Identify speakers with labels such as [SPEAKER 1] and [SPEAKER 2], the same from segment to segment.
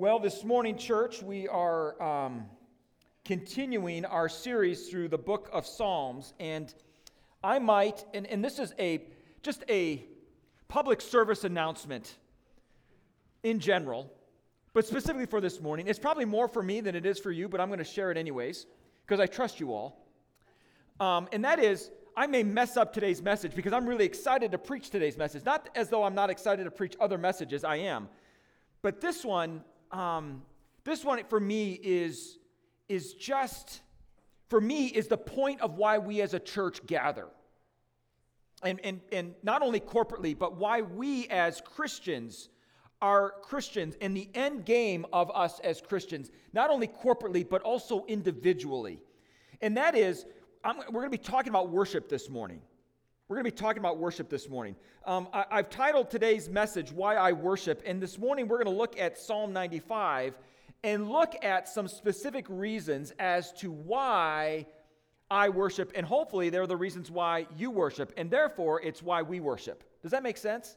[SPEAKER 1] Well, this morning, church, we are um, continuing our series through the book of Psalms. And I might, and, and this is a just a public service announcement in general, but specifically for this morning. It's probably more for me than it is for you, but I'm going to share it anyways because I trust you all. Um, and that is, I may mess up today's message because I'm really excited to preach today's message. Not as though I'm not excited to preach other messages, I am. But this one, um, this one for me is, is just, for me, is the point of why we as a church gather. And, and, and not only corporately, but why we as Christians are Christians and the end game of us as Christians, not only corporately, but also individually. And that is, we're going to be talking about worship this morning. We're going to be talking about worship this morning. Um, I, I've titled today's message, Why I Worship. And this morning we're going to look at Psalm 95 and look at some specific reasons as to why I worship. And hopefully they're the reasons why you worship. And therefore, it's why we worship. Does that make sense?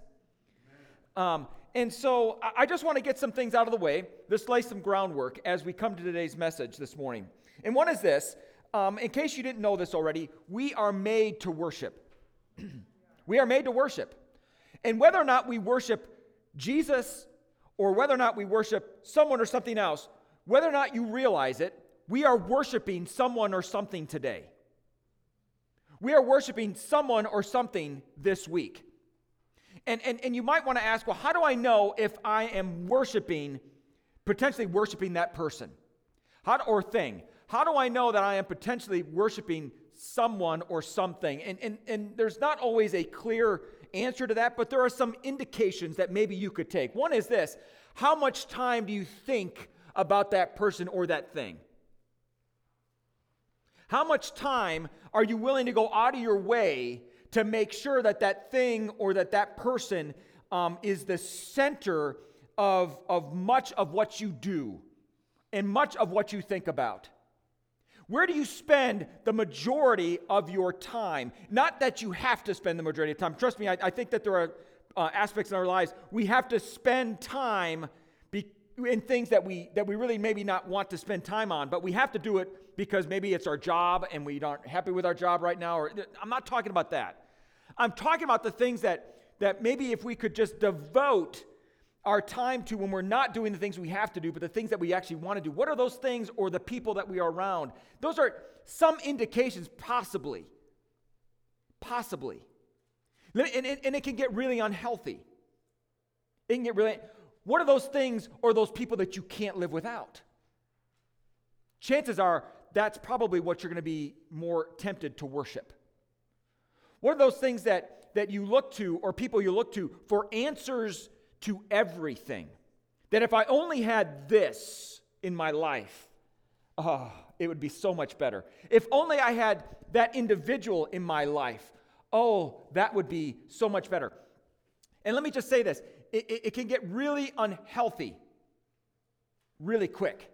[SPEAKER 1] Um, and so I just want to get some things out of the way. Let's lay some groundwork as we come to today's message this morning. And one is this um, in case you didn't know this already, we are made to worship. we are made to worship. And whether or not we worship Jesus or whether or not we worship someone or something else, whether or not you realize it, we are worshiping someone or something today. We are worshiping someone or something this week. And, and, and you might want to ask, well, how do I know if I am worshiping, potentially worshiping that person how, or thing? How do I know that I am potentially worshiping someone or something? And, and, and there's not always a clear answer to that, but there are some indications that maybe you could take. One is this How much time do you think about that person or that thing? How much time are you willing to go out of your way to make sure that that thing or that that person um, is the center of, of much of what you do and much of what you think about? Where do you spend the majority of your time? Not that you have to spend the majority of time. Trust me, I, I think that there are uh, aspects in our lives we have to spend time be, in things that we that we really maybe not want to spend time on, but we have to do it because maybe it's our job and we aren't happy with our job right now. Or I'm not talking about that. I'm talking about the things that that maybe if we could just devote our time to when we're not doing the things we have to do, but the things that we actually want to do. What are those things or the people that we are around? Those are some indications, possibly. Possibly. And, and, and it can get really unhealthy. It can get really. What are those things or those people that you can't live without? Chances are that's probably what you're going to be more tempted to worship. What are those things that, that you look to or people you look to for answers to everything. That if I only had this in my life, oh, it would be so much better. If only I had that individual in my life, oh, that would be so much better. And let me just say this it, it, it can get really unhealthy really quick.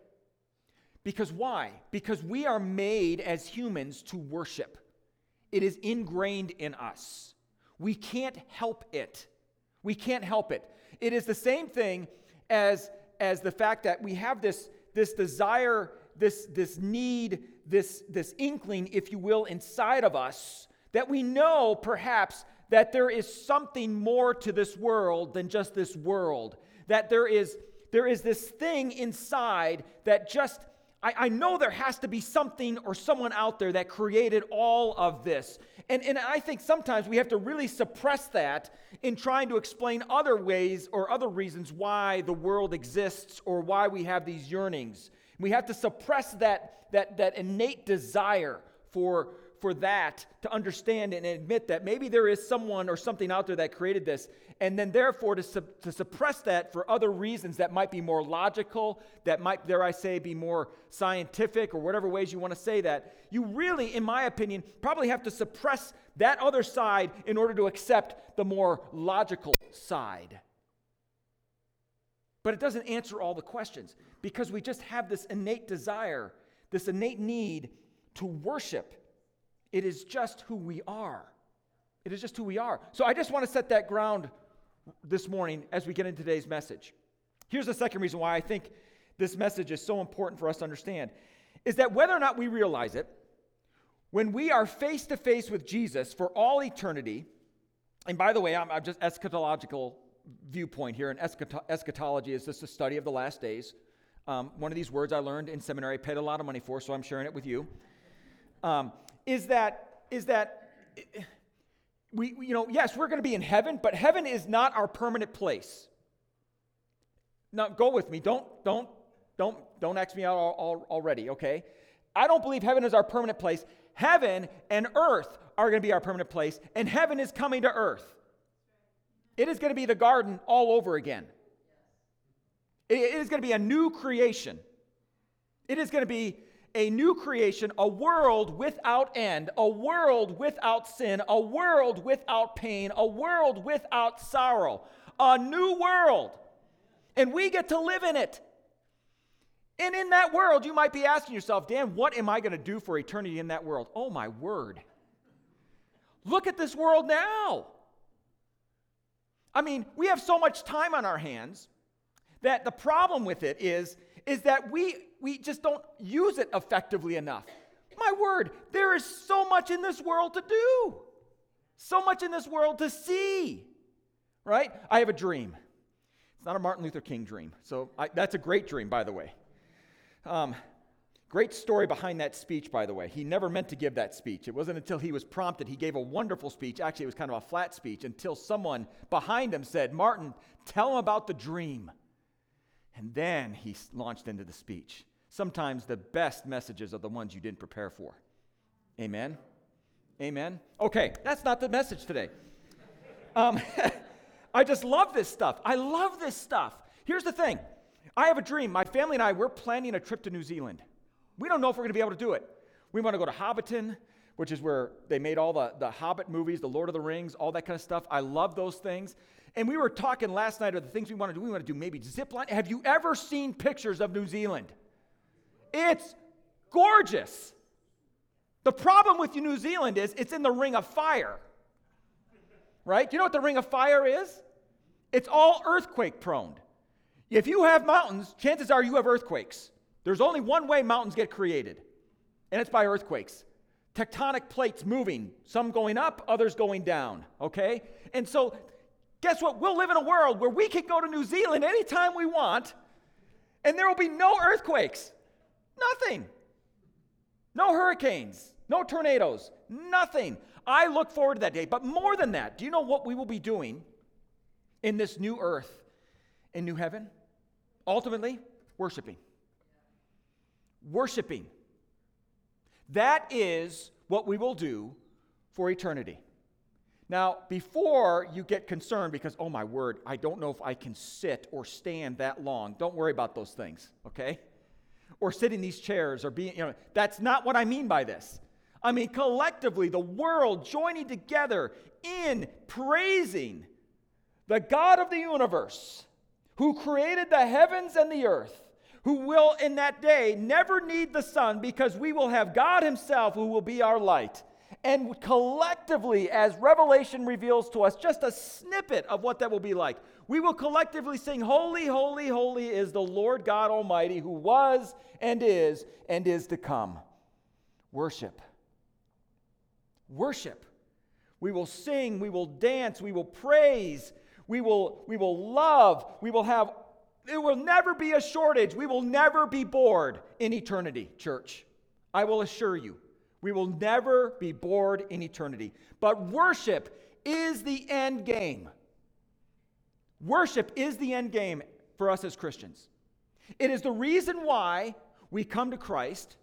[SPEAKER 1] Because why? Because we are made as humans to worship. It is ingrained in us. We can't help it. We can't help it. It is the same thing as, as the fact that we have this, this desire, this, this need, this, this inkling, if you will, inside of us that we know perhaps that there is something more to this world than just this world. That there is, there is this thing inside that just I, I, know there has to be something or someone out there that created all of this. And, and I think sometimes we have to really suppress that in trying to explain other ways or other reasons why the world exists or why we have these yearnings. We have to suppress that, that, that innate desire for, for that to understand and admit that maybe there is someone or something out there that created this and then therefore to, su- to suppress that for other reasons that might be more logical, that might, dare I say, be more scientific or whatever ways you want to say that, you really, in my opinion, probably have to suppress that other side in order to accept the more logical side. But it doesn't answer all the questions because we just have this innate desire, this innate need to worship. It is just who we are. It is just who we are. So I just want to set that ground this morning as we get into today's message. Here's the second reason why I think this message is so important for us to understand is that whether or not we realize it, when we are face to face with Jesus for all eternity, and by the way, I'm, I'm just eschatological viewpoint here, and eschatology is just a study of the last days. Um, one of these words I learned in seminary, paid a lot of money for, so I'm sharing it with you. Um, is that is that we you know yes we're going to be in heaven, but heaven is not our permanent place. Now go with me. Don't don't don't don't X me out all, all, already. Okay, I don't believe heaven is our permanent place. Heaven and earth are going to be our permanent place, and heaven is coming to earth. It is going to be the garden all over again. It is going to be a new creation. It is going to be a new creation, a world without end, a world without sin, a world without pain, a world without sorrow, a new world. And we get to live in it. And in that world, you might be asking yourself, Dan, what am I going to do for eternity in that world? Oh, my word. Look at this world now. I mean, we have so much time on our hands that the problem with it is, is that we, we just don't use it effectively enough. My word, there is so much in this world to do, so much in this world to see, right? I have a dream. It's not a Martin Luther King dream. So I, that's a great dream, by the way. Um, Great story behind that speech, by the way. He never meant to give that speech. It wasn't until he was prompted. He gave a wonderful speech. Actually, it was kind of a flat speech until someone behind him said, Martin, tell him about the dream. And then he launched into the speech. Sometimes the best messages are the ones you didn't prepare for. Amen? Amen? Okay, that's not the message today. Um, I just love this stuff. I love this stuff. Here's the thing I have a dream. My family and I, we're planning a trip to New Zealand. We don't know if we're going to be able to do it. We want to go to Hobbiton, which is where they made all the, the Hobbit movies, the Lord of the Rings, all that kind of stuff. I love those things. And we were talking last night of the things we want to do. We want to do maybe zip line. Have you ever seen pictures of New Zealand? It's gorgeous. The problem with New Zealand is it's in the ring of fire. Right? Do you know what the ring of fire is? It's all earthquake prone. If you have mountains, chances are you have earthquakes. There's only one way mountains get created, and it's by earthquakes. Tectonic plates moving, some going up, others going down, okay? And so, guess what? We'll live in a world where we can go to New Zealand anytime we want, and there will be no earthquakes. Nothing. No hurricanes, no tornadoes, nothing. I look forward to that day. But more than that, do you know what we will be doing in this new earth, in new heaven? Ultimately, worshiping worshiping. That is what we will do for eternity. Now, before you get concerned because, oh my word, I don't know if I can sit or stand that long, don't worry about those things, okay? Or sit in these chairs or being, you know, that's not what I mean by this. I mean, collectively, the world joining together in praising the God of the universe who created the heavens and the earth who will in that day never need the sun because we will have God Himself who will be our light. And collectively, as Revelation reveals to us just a snippet of what that will be like, we will collectively sing, Holy, holy, holy is the Lord God Almighty who was and is and is to come. Worship. Worship. We will sing, we will dance, we will praise, we will, we will love, we will have there will never be a shortage. We will never be bored in eternity, church. I will assure you. We will never be bored in eternity. But worship is the end game. Worship is the end game for us as Christians. It is the reason why we come to Christ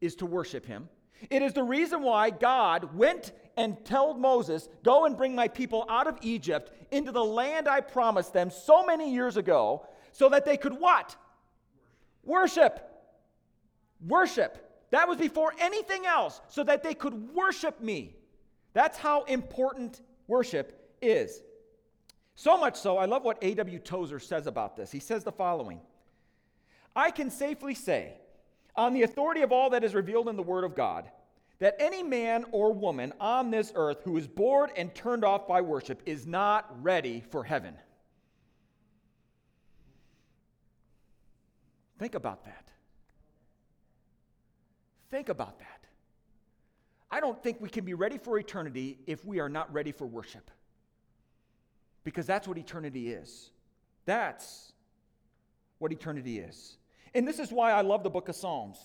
[SPEAKER 1] is to worship him. It is the reason why God went and told Moses, "Go and bring my people out of Egypt into the land I promised them so many years ago." So that they could what? Worship. Worship. That was before anything else, so that they could worship me. That's how important worship is. So much so, I love what A.W. Tozer says about this. He says the following I can safely say, on the authority of all that is revealed in the Word of God, that any man or woman on this earth who is bored and turned off by worship is not ready for heaven. Think about that. Think about that. I don't think we can be ready for eternity if we are not ready for worship. Because that's what eternity is. That's what eternity is. And this is why I love the book of Psalms.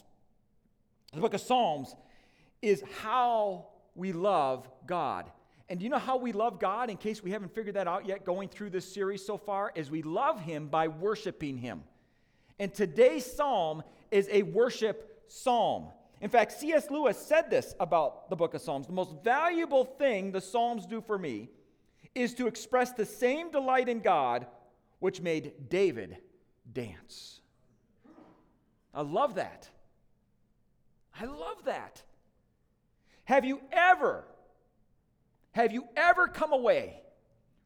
[SPEAKER 1] The book of Psalms is how we love God. And do you know how we love God, in case we haven't figured that out yet going through this series so far? Is we love Him by worshiping Him. And today's psalm is a worship psalm. In fact, C.S. Lewis said this about the book of Psalms The most valuable thing the Psalms do for me is to express the same delight in God which made David dance. I love that. I love that. Have you ever, have you ever come away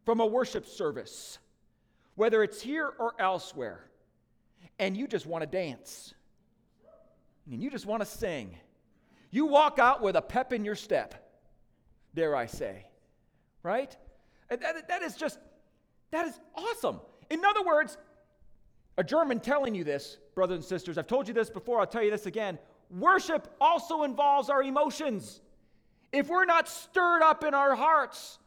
[SPEAKER 1] from a worship service, whether it's here or elsewhere, and you just want to dance? And you just want to sing. You walk out with a pep in your step, dare I say, right? That, that is just, that is awesome. In other words, a German telling you this, brothers and sisters, I've told you this before, I'll tell you this again. Worship also involves our emotions. If we're not stirred up in our hearts,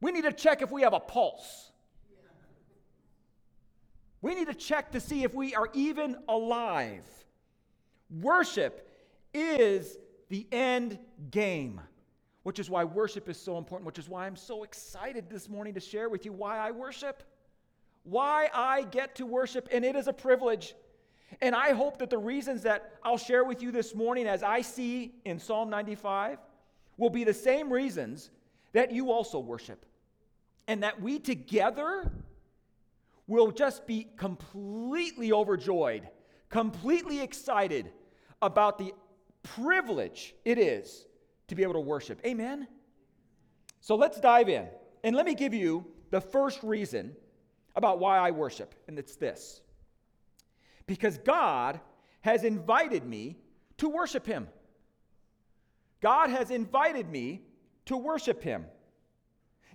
[SPEAKER 1] we need to check if we have a pulse. We need to check to see if we are even alive. Worship is the end game, which is why worship is so important, which is why I'm so excited this morning to share with you why I worship why I get to worship, and it is a privilege. And I hope that the reasons that I'll share with you this morning, as I see in Psalm 95, will be the same reasons that you also worship. And that we together will just be completely overjoyed, completely excited about the privilege it is to be able to worship. Amen? So let's dive in. And let me give you the first reason about why I worship, and it's this because God has invited me to worship Him. God has invited me to worship Him.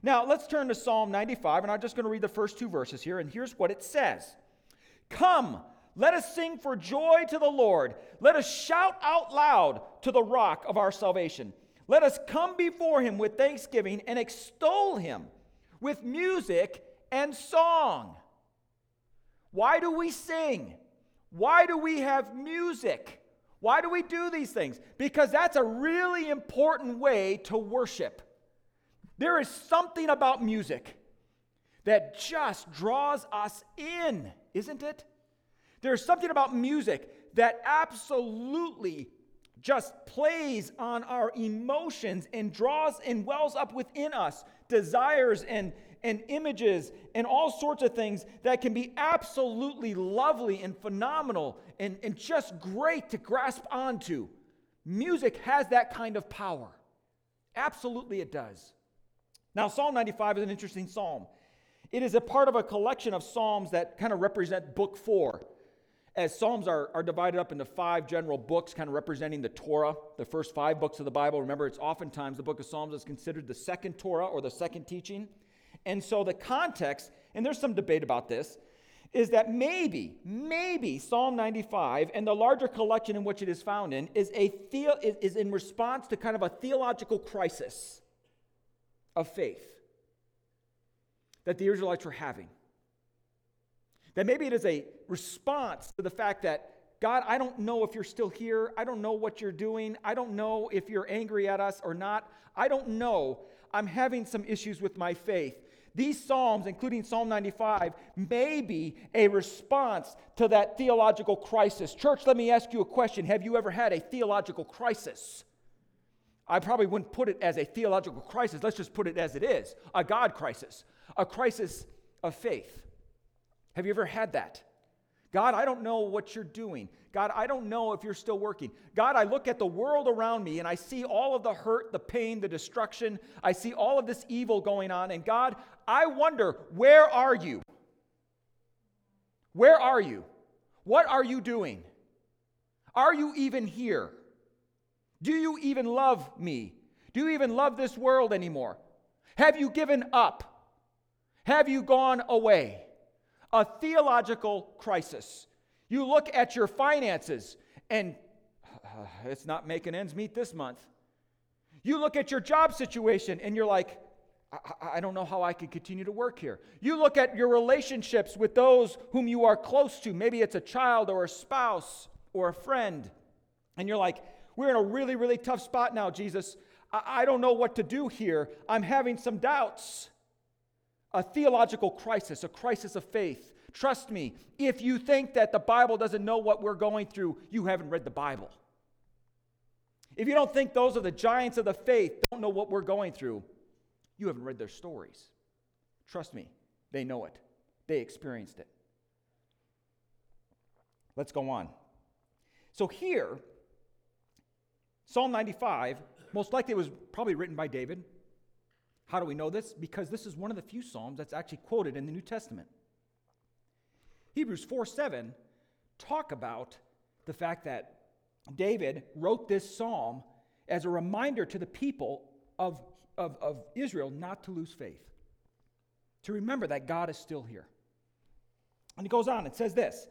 [SPEAKER 1] Now, let's turn to Psalm 95, and I'm just going to read the first two verses here, and here's what it says Come, let us sing for joy to the Lord. Let us shout out loud to the rock of our salvation. Let us come before Him with thanksgiving and extol Him with music and song. Why do we sing? Why do we have music? Why do we do these things? Because that's a really important way to worship. There is something about music that just draws us in, isn't it? There's something about music that absolutely just plays on our emotions and draws and wells up within us desires and and images and all sorts of things that can be absolutely lovely and phenomenal and, and just great to grasp onto. Music has that kind of power. Absolutely, it does. Now, Psalm 95 is an interesting psalm. It is a part of a collection of psalms that kind of represent book four. As psalms are, are divided up into five general books, kind of representing the Torah, the first five books of the Bible. Remember, it's oftentimes the book of Psalms is considered the second Torah or the second teaching. And so the context, and there's some debate about this, is that maybe, maybe Psalm 95 and the larger collection in which it is found in is, a the, is in response to kind of a theological crisis of faith that the Israelites were having. That maybe it is a response to the fact that, God, I don't know if you're still here. I don't know what you're doing. I don't know if you're angry at us or not. I don't know. I'm having some issues with my faith. These Psalms, including Psalm 95, may be a response to that theological crisis. Church, let me ask you a question Have you ever had a theological crisis? I probably wouldn't put it as a theological crisis. Let's just put it as it is a God crisis, a crisis of faith. Have you ever had that? God, I don't know what you're doing. God, I don't know if you're still working. God, I look at the world around me and I see all of the hurt, the pain, the destruction. I see all of this evil going on. And God, I wonder, where are you? Where are you? What are you doing? Are you even here? Do you even love me? Do you even love this world anymore? Have you given up? Have you gone away? A theological crisis. You look at your finances and uh, it's not making ends meet this month. You look at your job situation and you're like, I, I, don't know how I can continue to work here. You look at your relationships with those whom you are close to. Maybe it's a child or a spouse or a friend. And you're like, we're in a really, really tough spot now, Jesus. I, I don't know what to do here. I'm having some doubts. A theological crisis, a crisis of faith. Trust me, if you think that the Bible doesn't know what we're going through, you haven't read the Bible. If you don't think those are the giants of the faith, don't know what we're going through, you haven't read their stories. Trust me, they know it, they experienced it. Let's go on. So here, Psalm 95, most likely was probably written by David. How do we know this? Because this is one of the few Psalms that's actually quoted in the New Testament. Hebrews 4 7 talk about the fact that David wrote this psalm as a reminder to the people of, of, of Israel not to lose faith, to remember that God is still here. And it goes on, it says this.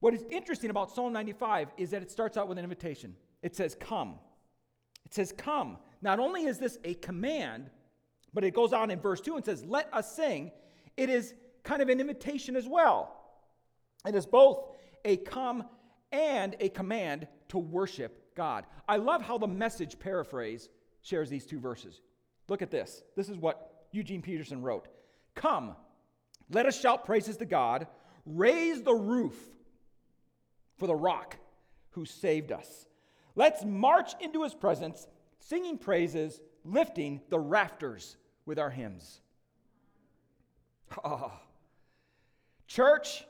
[SPEAKER 1] What is interesting about Psalm 95 is that it starts out with an invitation. It says, Come. It says, Come. Not only is this a command, but it goes on in verse 2 and says, Let us sing. It is kind of an invitation as well. It is both a come and a command to worship God. I love how the message paraphrase shares these two verses. Look at this. This is what Eugene Peterson wrote Come, let us shout praises to God, raise the roof for the rock who saved us. Let's march into his presence, singing praises, lifting the rafters with our hymns. Oh. Church,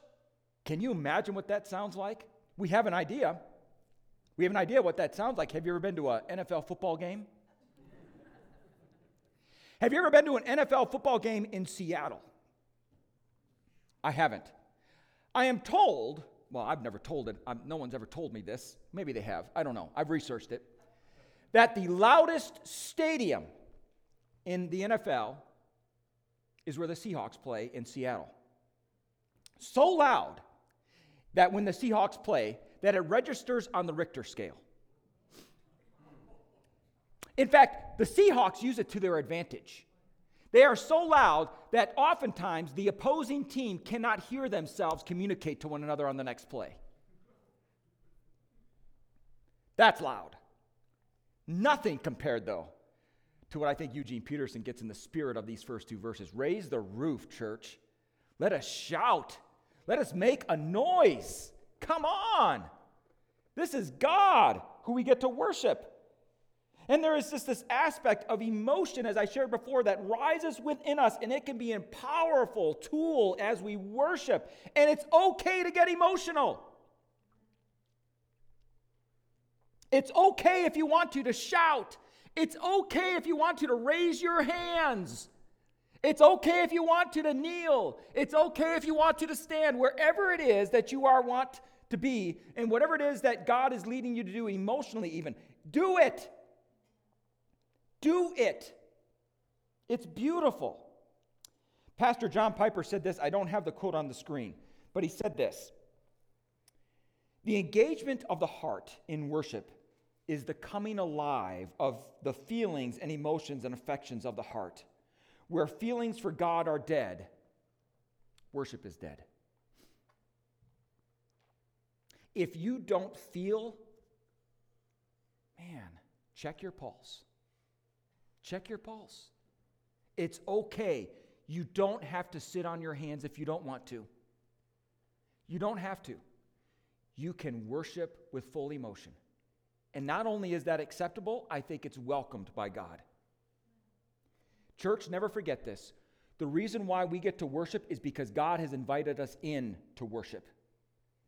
[SPEAKER 1] can you imagine what that sounds like? We have an idea. We have an idea what that sounds like. Have you ever been to an NFL football game? have you ever been to an NFL football game in Seattle? I haven't. I am told, well, I've never told it, I'm, no one's ever told me this. Maybe they have. I don't know. I've researched it. That the loudest stadium in the NFL is where the Seahawks play in Seattle so loud that when the Seahawks play, that it registers on the Richter scale. In fact, the Seahawks use it to their advantage. They are so loud that oftentimes the opposing team cannot hear themselves communicate to one another on the next play. That's loud. Nothing compared, though, to what I think Eugene Peterson gets in the spirit of these first two verses. Raise the roof, church. Let us shout. Let us make a noise. Come on. This is God who we get to worship. And there is just this aspect of emotion, as I shared before, that rises within us, and it can be a powerful tool as we worship. And it's okay to get emotional. It's okay if you want to to shout. It's okay if you want to to raise your hands. It's okay if you want to to kneel. It's okay if you want to to stand wherever it is that you are want to be and whatever it is that God is leading you to do emotionally even. Do it. Do it. It's beautiful. Pastor John Piper said this. I don't have the quote on the screen, but he said this. The engagement of the heart in worship is the coming alive of the feelings and emotions and affections of the heart. Where feelings for God are dead, worship is dead. If you don't feel, man, check your pulse. Check your pulse. It's okay. You don't have to sit on your hands if you don't want to. You don't have to. You can worship with full emotion. And not only is that acceptable, I think it's welcomed by God. Church, never forget this. The reason why we get to worship is because God has invited us in to worship.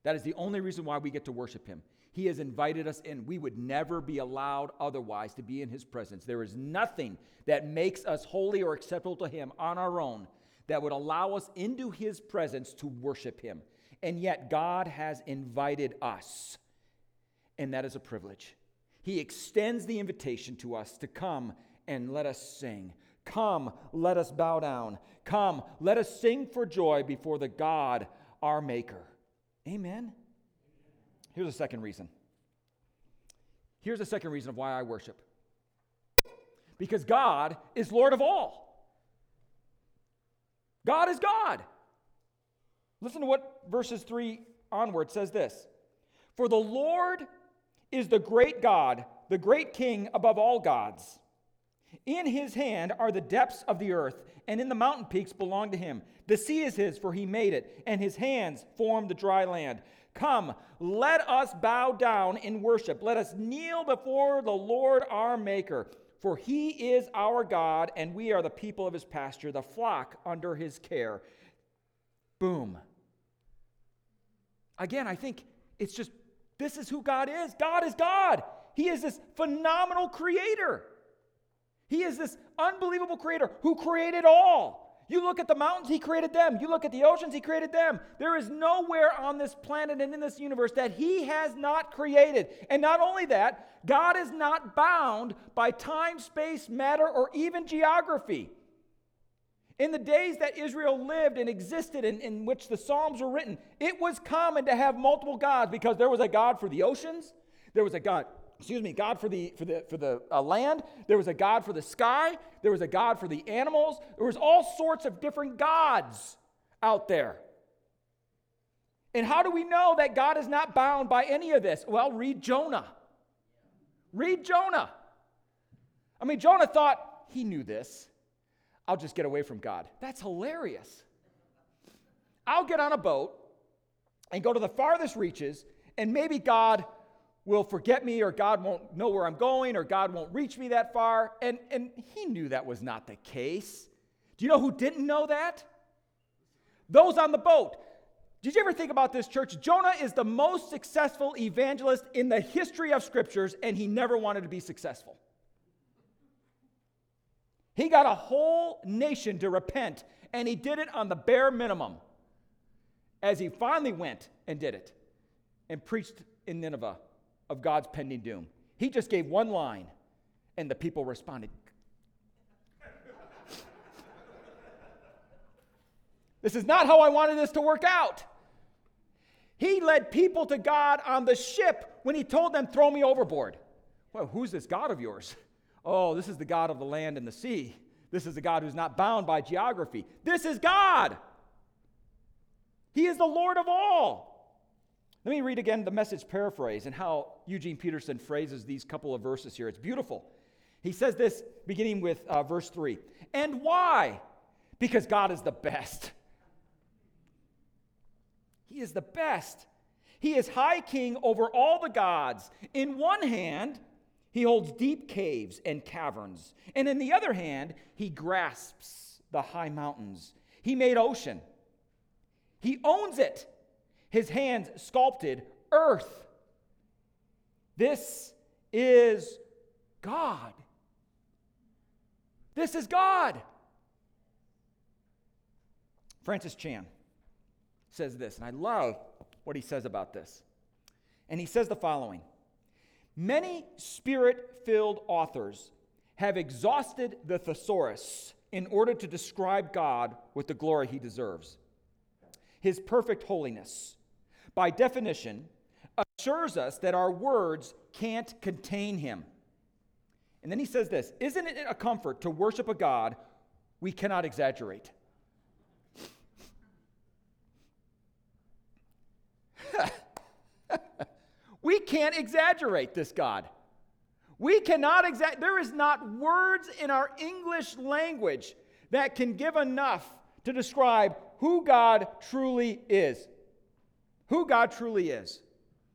[SPEAKER 1] That is the only reason why we get to worship Him. He has invited us in. We would never be allowed otherwise to be in His presence. There is nothing that makes us holy or acceptable to Him on our own that would allow us into His presence to worship Him. And yet, God has invited us, and that is a privilege. He extends the invitation to us to come and let us sing. Come, let us bow down. Come, let us sing for joy before the God, our Maker. Amen. Here's a second reason. Here's a second reason of why I worship. Because God is Lord of all. God is God. Listen to what verses 3 onward says this For the Lord is the great God, the great King above all gods. In his hand are the depths of the earth, and in the mountain peaks belong to him. The sea is his, for he made it, and his hands formed the dry land. Come, let us bow down in worship. Let us kneel before the Lord our Maker. For he is our God, and we are the people of his pasture, the flock under his care. Boom. Again, I think it's just this is who God is. God is God. He is this phenomenal creator. He is this unbelievable creator who created all. You look at the mountains, he created them. You look at the oceans, he created them. There is nowhere on this planet and in this universe that he has not created. And not only that, God is not bound by time, space, matter, or even geography. In the days that Israel lived and existed, in, in which the Psalms were written, it was common to have multiple gods because there was a God for the oceans, there was a God, excuse me, God for the for the for the uh, land, there was a God for the sky, there was a God for the animals. There was all sorts of different gods out there. And how do we know that God is not bound by any of this? Well, read Jonah. Read Jonah. I mean, Jonah thought he knew this. I'll just get away from God. That's hilarious. I'll get on a boat and go to the farthest reaches, and maybe God will forget me, or God won't know where I'm going, or God won't reach me that far. And, and he knew that was not the case. Do you know who didn't know that? Those on the boat. Did you ever think about this, church? Jonah is the most successful evangelist in the history of scriptures, and he never wanted to be successful. He got a whole nation to repent, and he did it on the bare minimum as he finally went and did it and preached in Nineveh of God's pending doom. He just gave one line, and the people responded. this is not how I wanted this to work out. He led people to God on the ship when he told them, Throw me overboard. Well, who's this God of yours? Oh, this is the God of the land and the sea. This is the God who's not bound by geography. This is God. He is the Lord of all. Let me read again the message paraphrase and how Eugene Peterson phrases these couple of verses here. It's beautiful. He says this beginning with uh, verse 3. And why? Because God is the best. He is the best. He is high king over all the gods. In one hand, he holds deep caves and caverns. And in the other hand, he grasps the high mountains. He made ocean. He owns it. His hands sculpted earth. This is God. This is God. Francis Chan says this, and I love what he says about this. And he says the following Many spirit filled authors have exhausted the thesaurus in order to describe God with the glory he deserves. His perfect holiness, by definition, assures us that our words can't contain him. And then he says this Isn't it a comfort to worship a God we cannot exaggerate? We can't exaggerate this God. We cannot exaggerate. There is not words in our English language that can give enough to describe who God truly is. Who God truly is.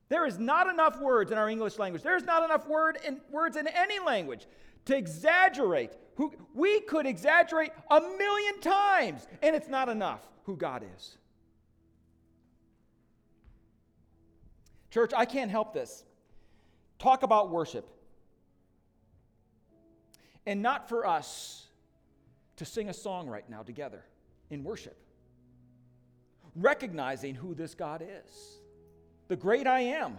[SPEAKER 1] There is not enough words in our English language. There is not enough word in, words in any language to exaggerate who we could exaggerate a million times and it's not enough who God is. Church, I can't help this. Talk about worship. And not for us to sing a song right now together in worship, recognizing who this God is the great I am,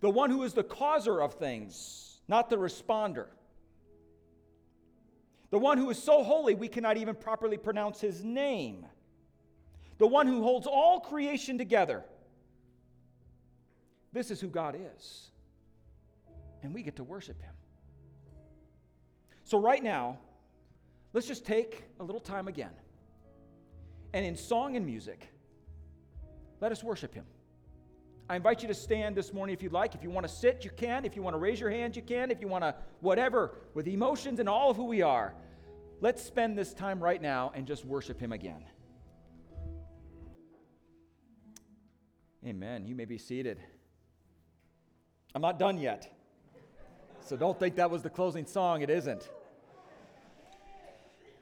[SPEAKER 1] the one who is the causer of things, not the responder. The one who is so holy we cannot even properly pronounce his name. the one who holds all creation together. This is who God is. And we get to worship him. So, right now, let's just take a little time again. And in song and music, let us worship him. I invite you to stand this morning if you'd like. If you want to sit, you can. If you want to raise your hands, you can. If you want to, whatever, with emotions and all of who we are, let's spend this time right now and just worship Him again. Amen. You may be seated. I'm not done yet. So don't think that was the closing song. It isn't.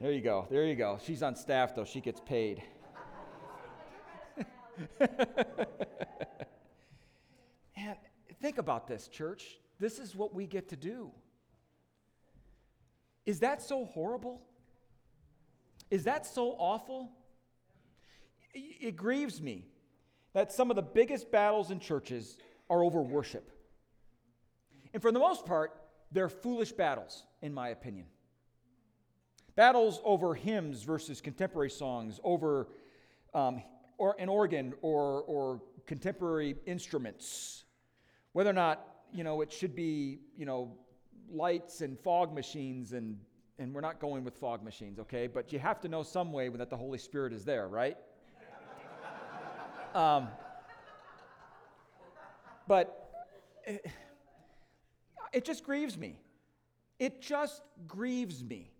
[SPEAKER 1] There you go. There you go. She's on staff, though. She gets paid. And think about this, church. This is what we get to do. Is that so horrible? Is that so awful? It grieves me that some of the biggest battles in churches are over worship. And for the most part, they're foolish battles, in my opinion. Battles over hymns versus contemporary songs, over um, or an organ or, or contemporary instruments, whether or not, you know, it should be, you know, lights and fog machines and and we're not going with fog machines, okay? But you have to know some way that the Holy Spirit is there, right? um, but it, it just grieves me. It just grieves me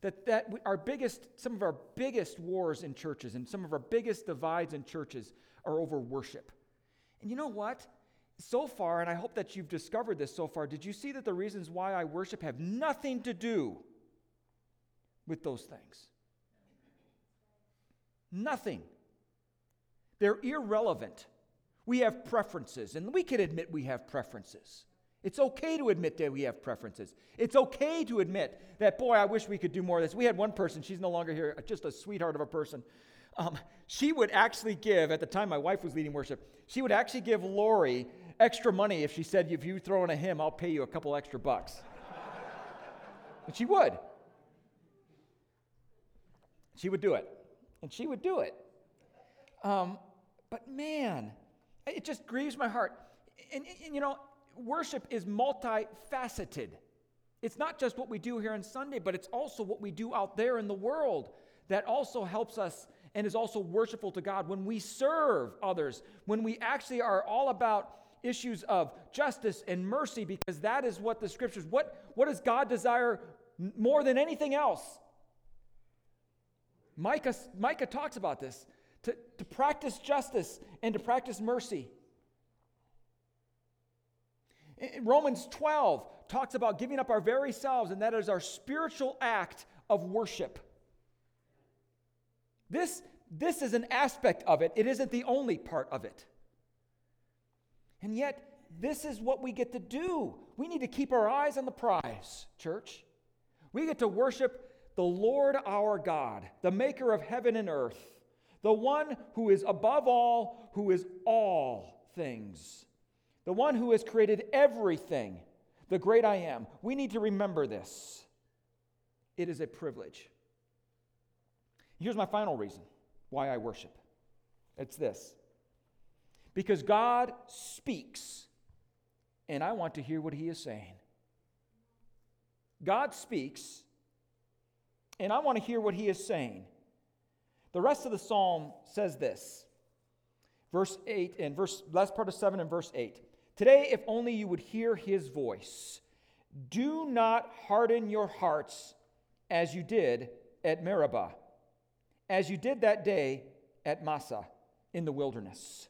[SPEAKER 1] that, that our biggest, some of our biggest wars in churches and some of our biggest divides in churches are over worship. And you know what? so far, and I hope that you've discovered this so far, did you see that the reasons why I worship have nothing to do with those things? Nothing. They're irrelevant. We have preferences, and we can admit we have preferences. It's okay to admit that we have preferences. It's okay to admit that, boy, I wish we could do more of this. We had one person, she's no longer here, just a sweetheart of a person. Um, she would actually give, at the time my wife was leading worship, she would actually give Lori extra money if she said, if you throw in a hymn, I'll pay you a couple extra bucks. and she would. She would do it. And she would do it. Um, but man, it just grieves my heart. And, and, you know, worship is multifaceted. It's not just what we do here on Sunday, but it's also what we do out there in the world that also helps us and is also worshipful to God. When we serve others, when we actually are all about issues of justice and mercy because that is what the scriptures what what does god desire more than anything else micah micah talks about this to, to practice justice and to practice mercy romans 12 talks about giving up our very selves and that is our spiritual act of worship this this is an aspect of it it isn't the only part of it and yet, this is what we get to do. We need to keep our eyes on the prize, church. We get to worship the Lord our God, the maker of heaven and earth, the one who is above all, who is all things, the one who has created everything, the great I am. We need to remember this. It is a privilege. Here's my final reason why I worship it's this because God speaks, and I want to hear what He is saying. God speaks, and I want to hear what He is saying. The rest of the psalm says this. Verse 8 and verse last part of 7 and verse 8. Today, if only you would hear his voice, do not harden your hearts as you did at Meribah, as you did that day at Massah in the wilderness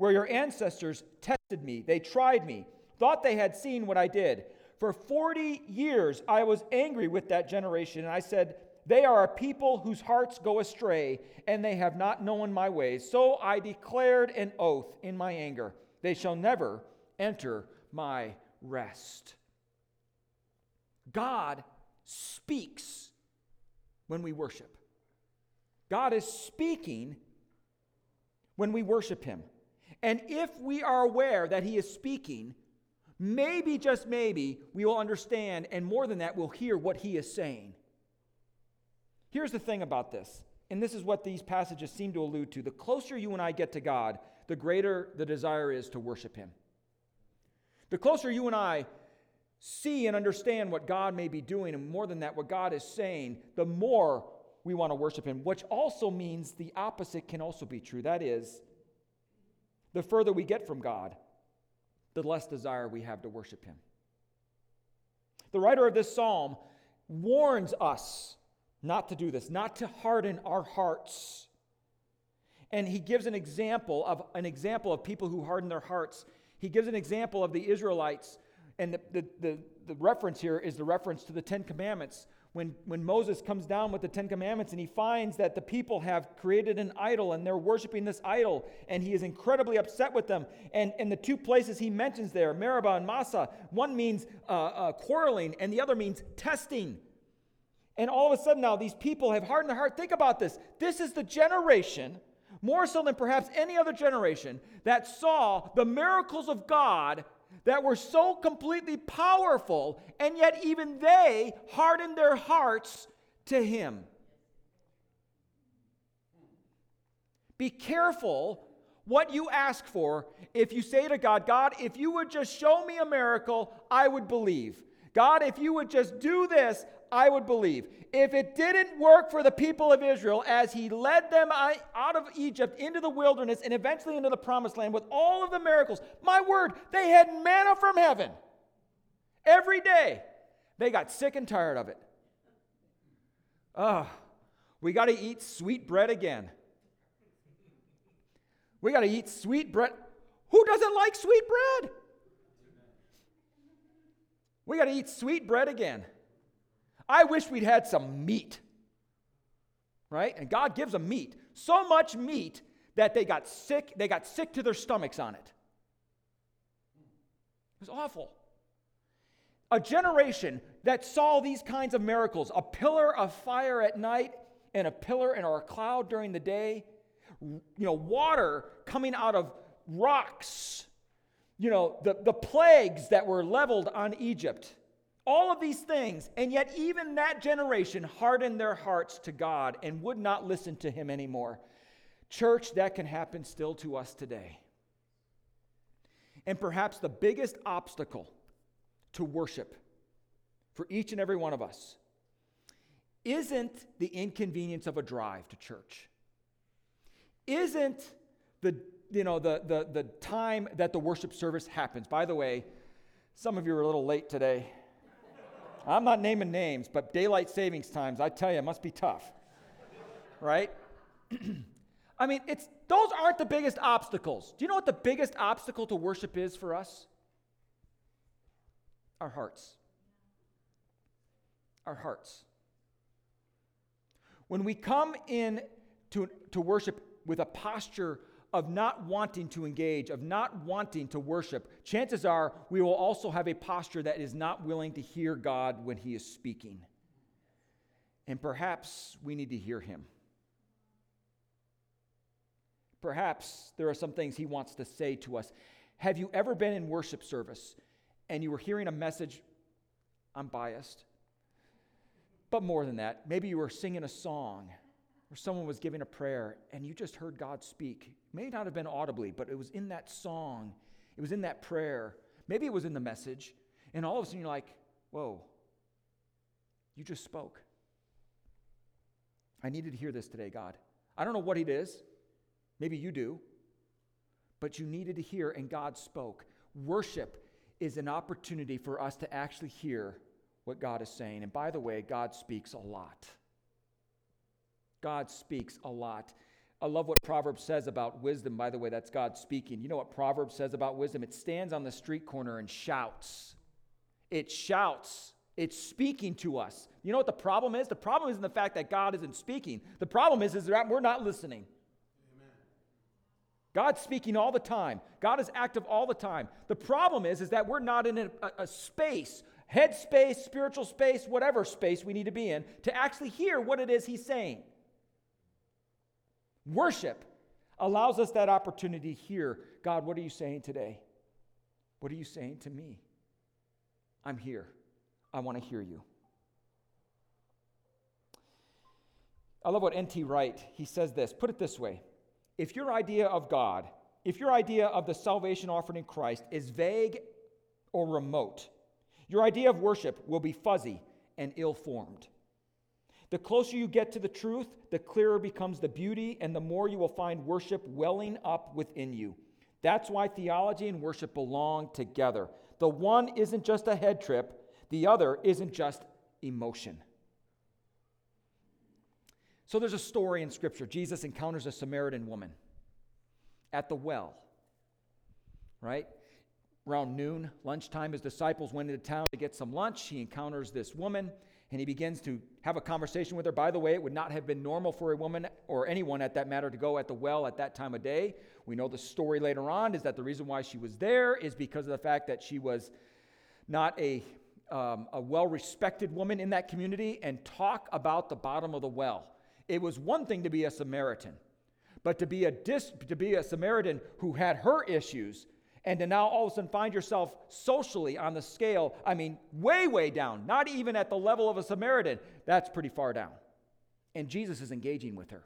[SPEAKER 1] where your ancestors tested me. They tried me, thought they had seen what I did. For 40 years I was angry with that generation, and I said, They are a people whose hearts go astray, and they have not known my ways. So I declared an oath in my anger they shall never enter my rest. God speaks when we worship. God is speaking when we worship Him. And if we are aware that he is speaking, maybe, just maybe, we will understand, and more than that, we'll hear what he is saying. Here's the thing about this and this is what these passages seem to allude to, the closer you and I get to God, the greater the desire is to worship Him. The closer you and I see and understand what God may be doing, and more than that, what God is saying, the more we want to worship Him, which also means the opposite can also be true. That is, the further we get from God, the less desire we have to worship Him. The writer of this psalm warns us not to do this, not to harden our hearts. And he gives an example of an example of people who harden their hearts. He gives an example of the Israelites, and the, the, the, the reference here is the reference to the Ten Commandments when, when Moses comes down with the Ten Commandments and he finds that the people have created an idol and they're worshiping this idol, and he is incredibly upset with them. And, and the two places he mentions there, Meribah and Massah, one means uh, uh, quarreling and the other means testing. And all of a sudden now, these people have hardened their heart. Think about this. This is the generation, more so than perhaps any other generation, that saw the miracles of God that were so completely powerful, and yet even they hardened their hearts to Him. Be careful what you ask for if you say to God, God, if you would just show me a miracle, I would believe. God, if you would just do this, I would believe. If it didn't work for the people of Israel as he led them out of Egypt into the wilderness and eventually into the promised land with all of the miracles, my word, they had manna from heaven every day. They got sick and tired of it. Ah, we got to eat sweet bread again. We got to eat sweet bread. Who doesn't like sweet bread? We got to eat sweet bread again. I wish we'd had some meat. Right? And God gives them meat. So much meat that they got sick, they got sick to their stomachs on it. It was awful. A generation that saw these kinds of miracles a pillar of fire at night and a pillar and or a cloud during the day, you know, water coming out of rocks, you know, the, the plagues that were leveled on Egypt. All of these things, and yet even that generation hardened their hearts to God and would not listen to Him anymore. Church, that can happen still to us today. And perhaps the biggest obstacle to worship for each and every one of us isn't the inconvenience of a drive to church. Isn't the you know the, the, the time that the worship service happens. By the way, some of you are a little late today. I'm not naming names, but daylight savings times, I tell you, must be tough. right? I mean, it's those aren't the biggest obstacles. Do you know what the biggest obstacle to worship is for us? Our hearts. Our hearts. When we come in to, to worship with a posture of not wanting to engage, of not wanting to worship, chances are we will also have a posture that is not willing to hear God when He is speaking. And perhaps we need to hear Him. Perhaps there are some things He wants to say to us. Have you ever been in worship service and you were hearing a message? I'm biased. But more than that, maybe you were singing a song or someone was giving a prayer and you just heard God speak. May not have been audibly, but it was in that song, it was in that prayer. Maybe it was in the message. And all of a sudden you're like, whoa, you just spoke. I needed to hear this today, God. I don't know what it is. Maybe you do. But you needed to hear, and God spoke. Worship is an opportunity for us to actually hear what God is saying. And by the way, God speaks a lot. God speaks a lot. I love what Proverbs says about wisdom. By the way, that's God speaking. You know what Proverbs says about wisdom? It stands on the street corner and shouts. It shouts. It's speaking to us. You know what the problem is? The problem isn't the fact that God isn't speaking. The problem is, is that we're not listening. Amen. God's speaking all the time. God is active all the time. The problem is, is that we're not in a, a, a space, head space, spiritual space, whatever space we need to be in, to actually hear what it is He's saying. Worship allows us that opportunity here. God, what are you saying today? What are you saying to me? I'm here. I want to hear you. I love what N.T. Wright, he says this, put it this way. If your idea of God, if your idea of the salvation offered in Christ is vague or remote, your idea of worship will be fuzzy and ill formed. The closer you get to the truth, the clearer becomes the beauty, and the more you will find worship welling up within you. That's why theology and worship belong together. The one isn't just a head trip, the other isn't just emotion. So there's a story in Scripture. Jesus encounters a Samaritan woman at the well, right? Around noon, lunchtime, his disciples went into town to get some lunch. He encounters this woman and he begins to have a conversation with her. By the way, it would not have been normal for a woman or anyone at that matter to go at the well at that time of day. We know the story later on is that the reason why she was there is because of the fact that she was not a, um, a well respected woman in that community and talk about the bottom of the well. It was one thing to be a Samaritan, but to be a, dis, to be a Samaritan who had her issues and to now all of a sudden find yourself socially on the scale, I mean, way, way down, not even at the level of a Samaritan, that's pretty far down. And Jesus is engaging with her.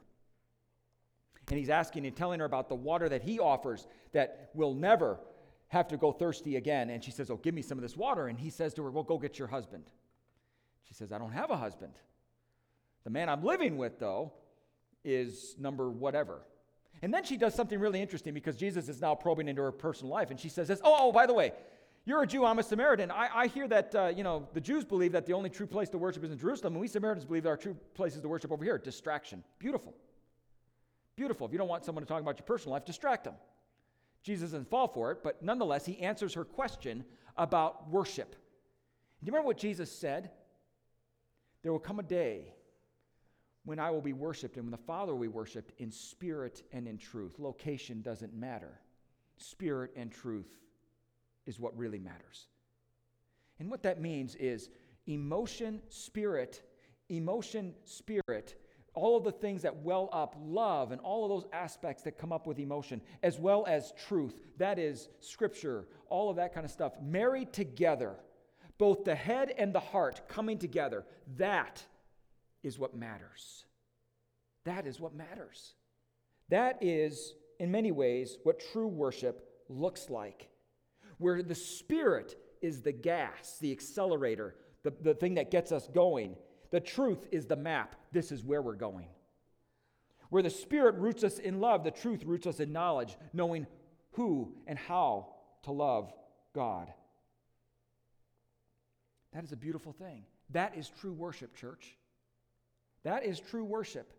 [SPEAKER 1] And he's asking and telling her about the water that he offers that will never have to go thirsty again. And she says, Oh, give me some of this water. And he says to her, Well, go get your husband. She says, I don't have a husband. The man I'm living with, though, is number whatever. And then she does something really interesting because Jesus is now probing into her personal life. And she says this, oh, oh by the way, you're a Jew, I'm a Samaritan. I, I hear that, uh, you know, the Jews believe that the only true place to worship is in Jerusalem, and we Samaritans believe that our true place is to worship over here. Distraction. Beautiful. Beautiful. If you don't want someone to talk about your personal life, distract them. Jesus doesn't fall for it, but nonetheless, he answers her question about worship. Do you remember what Jesus said? There will come a day when I will be worshiped and when the Father will be worshiped in spirit and in truth. Location doesn't matter. Spirit and truth is what really matters. And what that means is emotion, spirit, emotion, spirit, all of the things that well up, love, and all of those aspects that come up with emotion, as well as truth, that is scripture, all of that kind of stuff, married together, both the head and the heart coming together, that is what matters. That is what matters. That is, in many ways, what true worship looks like, where the Spirit is the gas, the accelerator, the, the thing that gets us going. The truth is the map. This is where we're going. Where the Spirit roots us in love, the truth roots us in knowledge, knowing who and how to love God. That is a beautiful thing. That is true worship, church. That is true worship.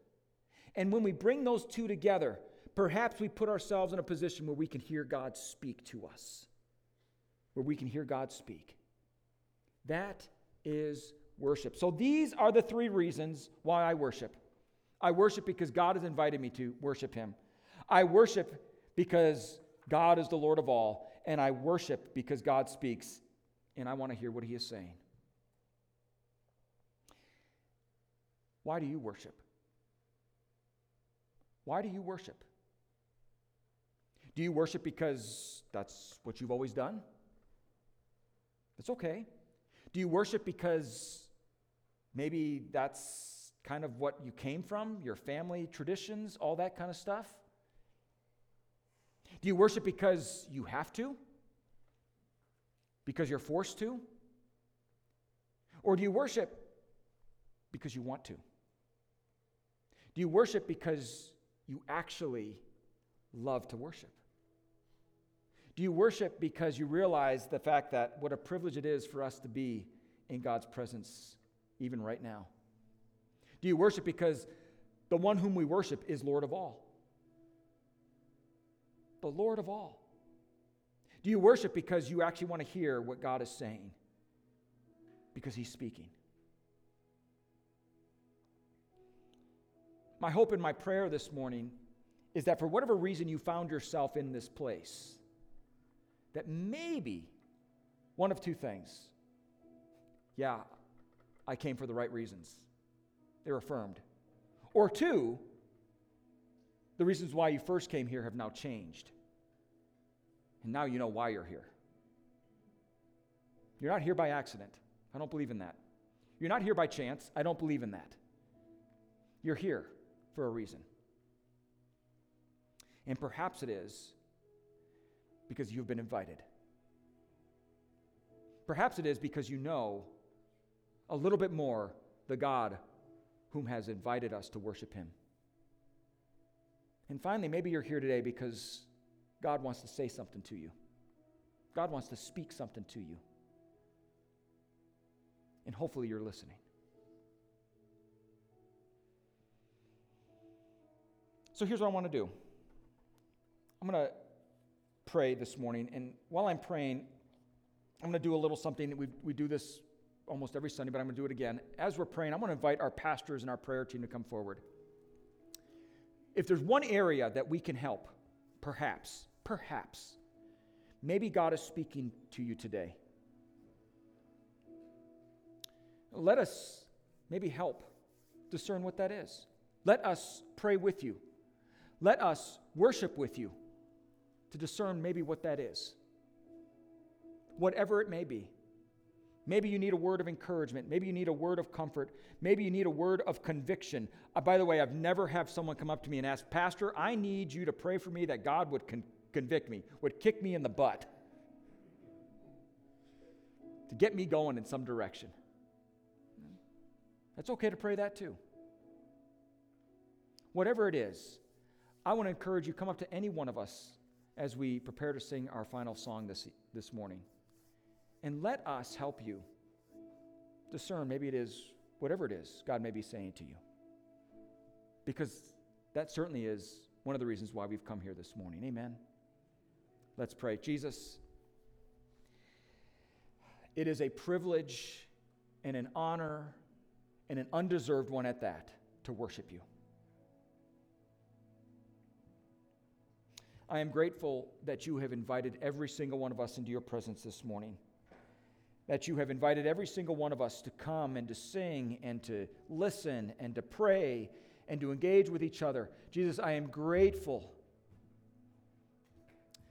[SPEAKER 1] And when we bring those two together, perhaps we put ourselves in a position where we can hear God speak to us, where we can hear God speak. That is worship. So these are the three reasons why I worship. I worship because God has invited me to worship Him. I worship because God is the Lord of all. And I worship because God speaks, and I want to hear what He is saying. Why do you worship? Why do you worship? Do you worship because that's what you've always done? That's okay. Do you worship because maybe that's kind of what you came from, your family traditions, all that kind of stuff? Do you worship because you have to? Because you're forced to? Or do you worship because you want to? Do you worship because you actually love to worship? Do you worship because you realize the fact that what a privilege it is for us to be in God's presence even right now? Do you worship because the one whom we worship is Lord of all? The Lord of all. Do you worship because you actually want to hear what God is saying? Because He's speaking. My hope and my prayer this morning is that for whatever reason you found yourself in this place, that maybe one of two things. Yeah, I came for the right reasons. They're affirmed. Or two, the reasons why you first came here have now changed. And now you know why you're here. You're not here by accident. I don't believe in that. You're not here by chance. I don't believe in that. You're here for a reason. And perhaps it is because you've been invited. Perhaps it is because you know a little bit more the God whom has invited us to worship him. And finally, maybe you're here today because God wants to say something to you. God wants to speak something to you. And hopefully you're listening. So here's what I want to do I'm going to pray this morning. And while I'm praying, I'm going to do a little something. We, we do this almost every Sunday, but I'm going to do it again. As we're praying, I want to invite our pastors and our prayer team to come forward. If there's one area that we can help, perhaps, perhaps, maybe God is speaking to you today. Let us maybe help discern what that is. Let us pray with you. Let us worship with you to discern maybe what that is. Whatever it may be. Maybe you need a word of encouragement. Maybe you need a word of comfort. Maybe you need a word of conviction. Uh, by the way, I've never had someone come up to me and ask, Pastor, I need you to pray for me that God would con- convict me, would kick me in the butt, to get me going in some direction. That's okay to pray that too. Whatever it is, I want to encourage you come up to any one of us as we prepare to sing our final song this, this morning. And let us help you discern. Maybe it is whatever it is God may be saying to you. Because that certainly is one of the reasons why we've come here this morning. Amen. Let's pray. Jesus, it is a privilege and an honor and an undeserved one at that to worship you. I am grateful that you have invited every single one of us into your presence this morning. That you have invited every single one of us to come and to sing and to listen and to pray and to engage with each other. Jesus, I am grateful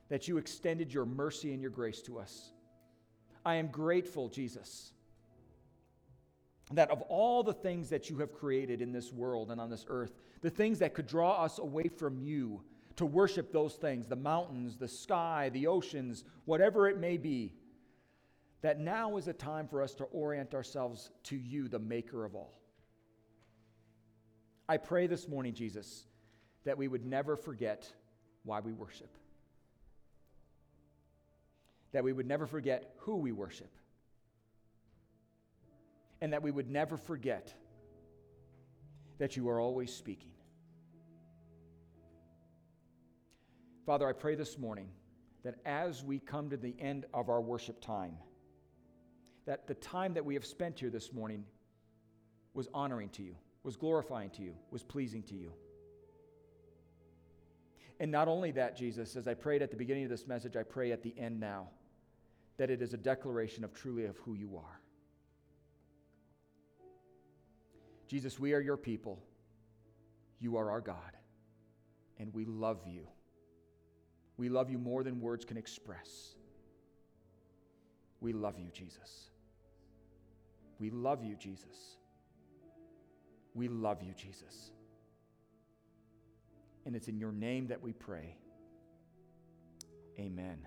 [SPEAKER 1] that you extended your mercy and your grace to us. I am grateful, Jesus, that of all the things that you have created in this world and on this earth, the things that could draw us away from you, to worship those things the mountains, the sky, the oceans, whatever it may be that now is a time for us to orient ourselves to you, the maker of all. I pray this morning, Jesus, that we would never forget why we worship, that we would never forget who we worship, and that we would never forget that you are always speaking. Father, I pray this morning that as we come to the end of our worship time, that the time that we have spent here this morning was honoring to you, was glorifying to you, was pleasing to you. And not only that, Jesus, as I prayed at the beginning of this message, I pray at the end now that it is a declaration of truly of who you are. Jesus, we are your people. You are our God. And we love you. We love you more than words can express. We love you, Jesus. We love you, Jesus. We love you, Jesus. And it's in your name that we pray. Amen.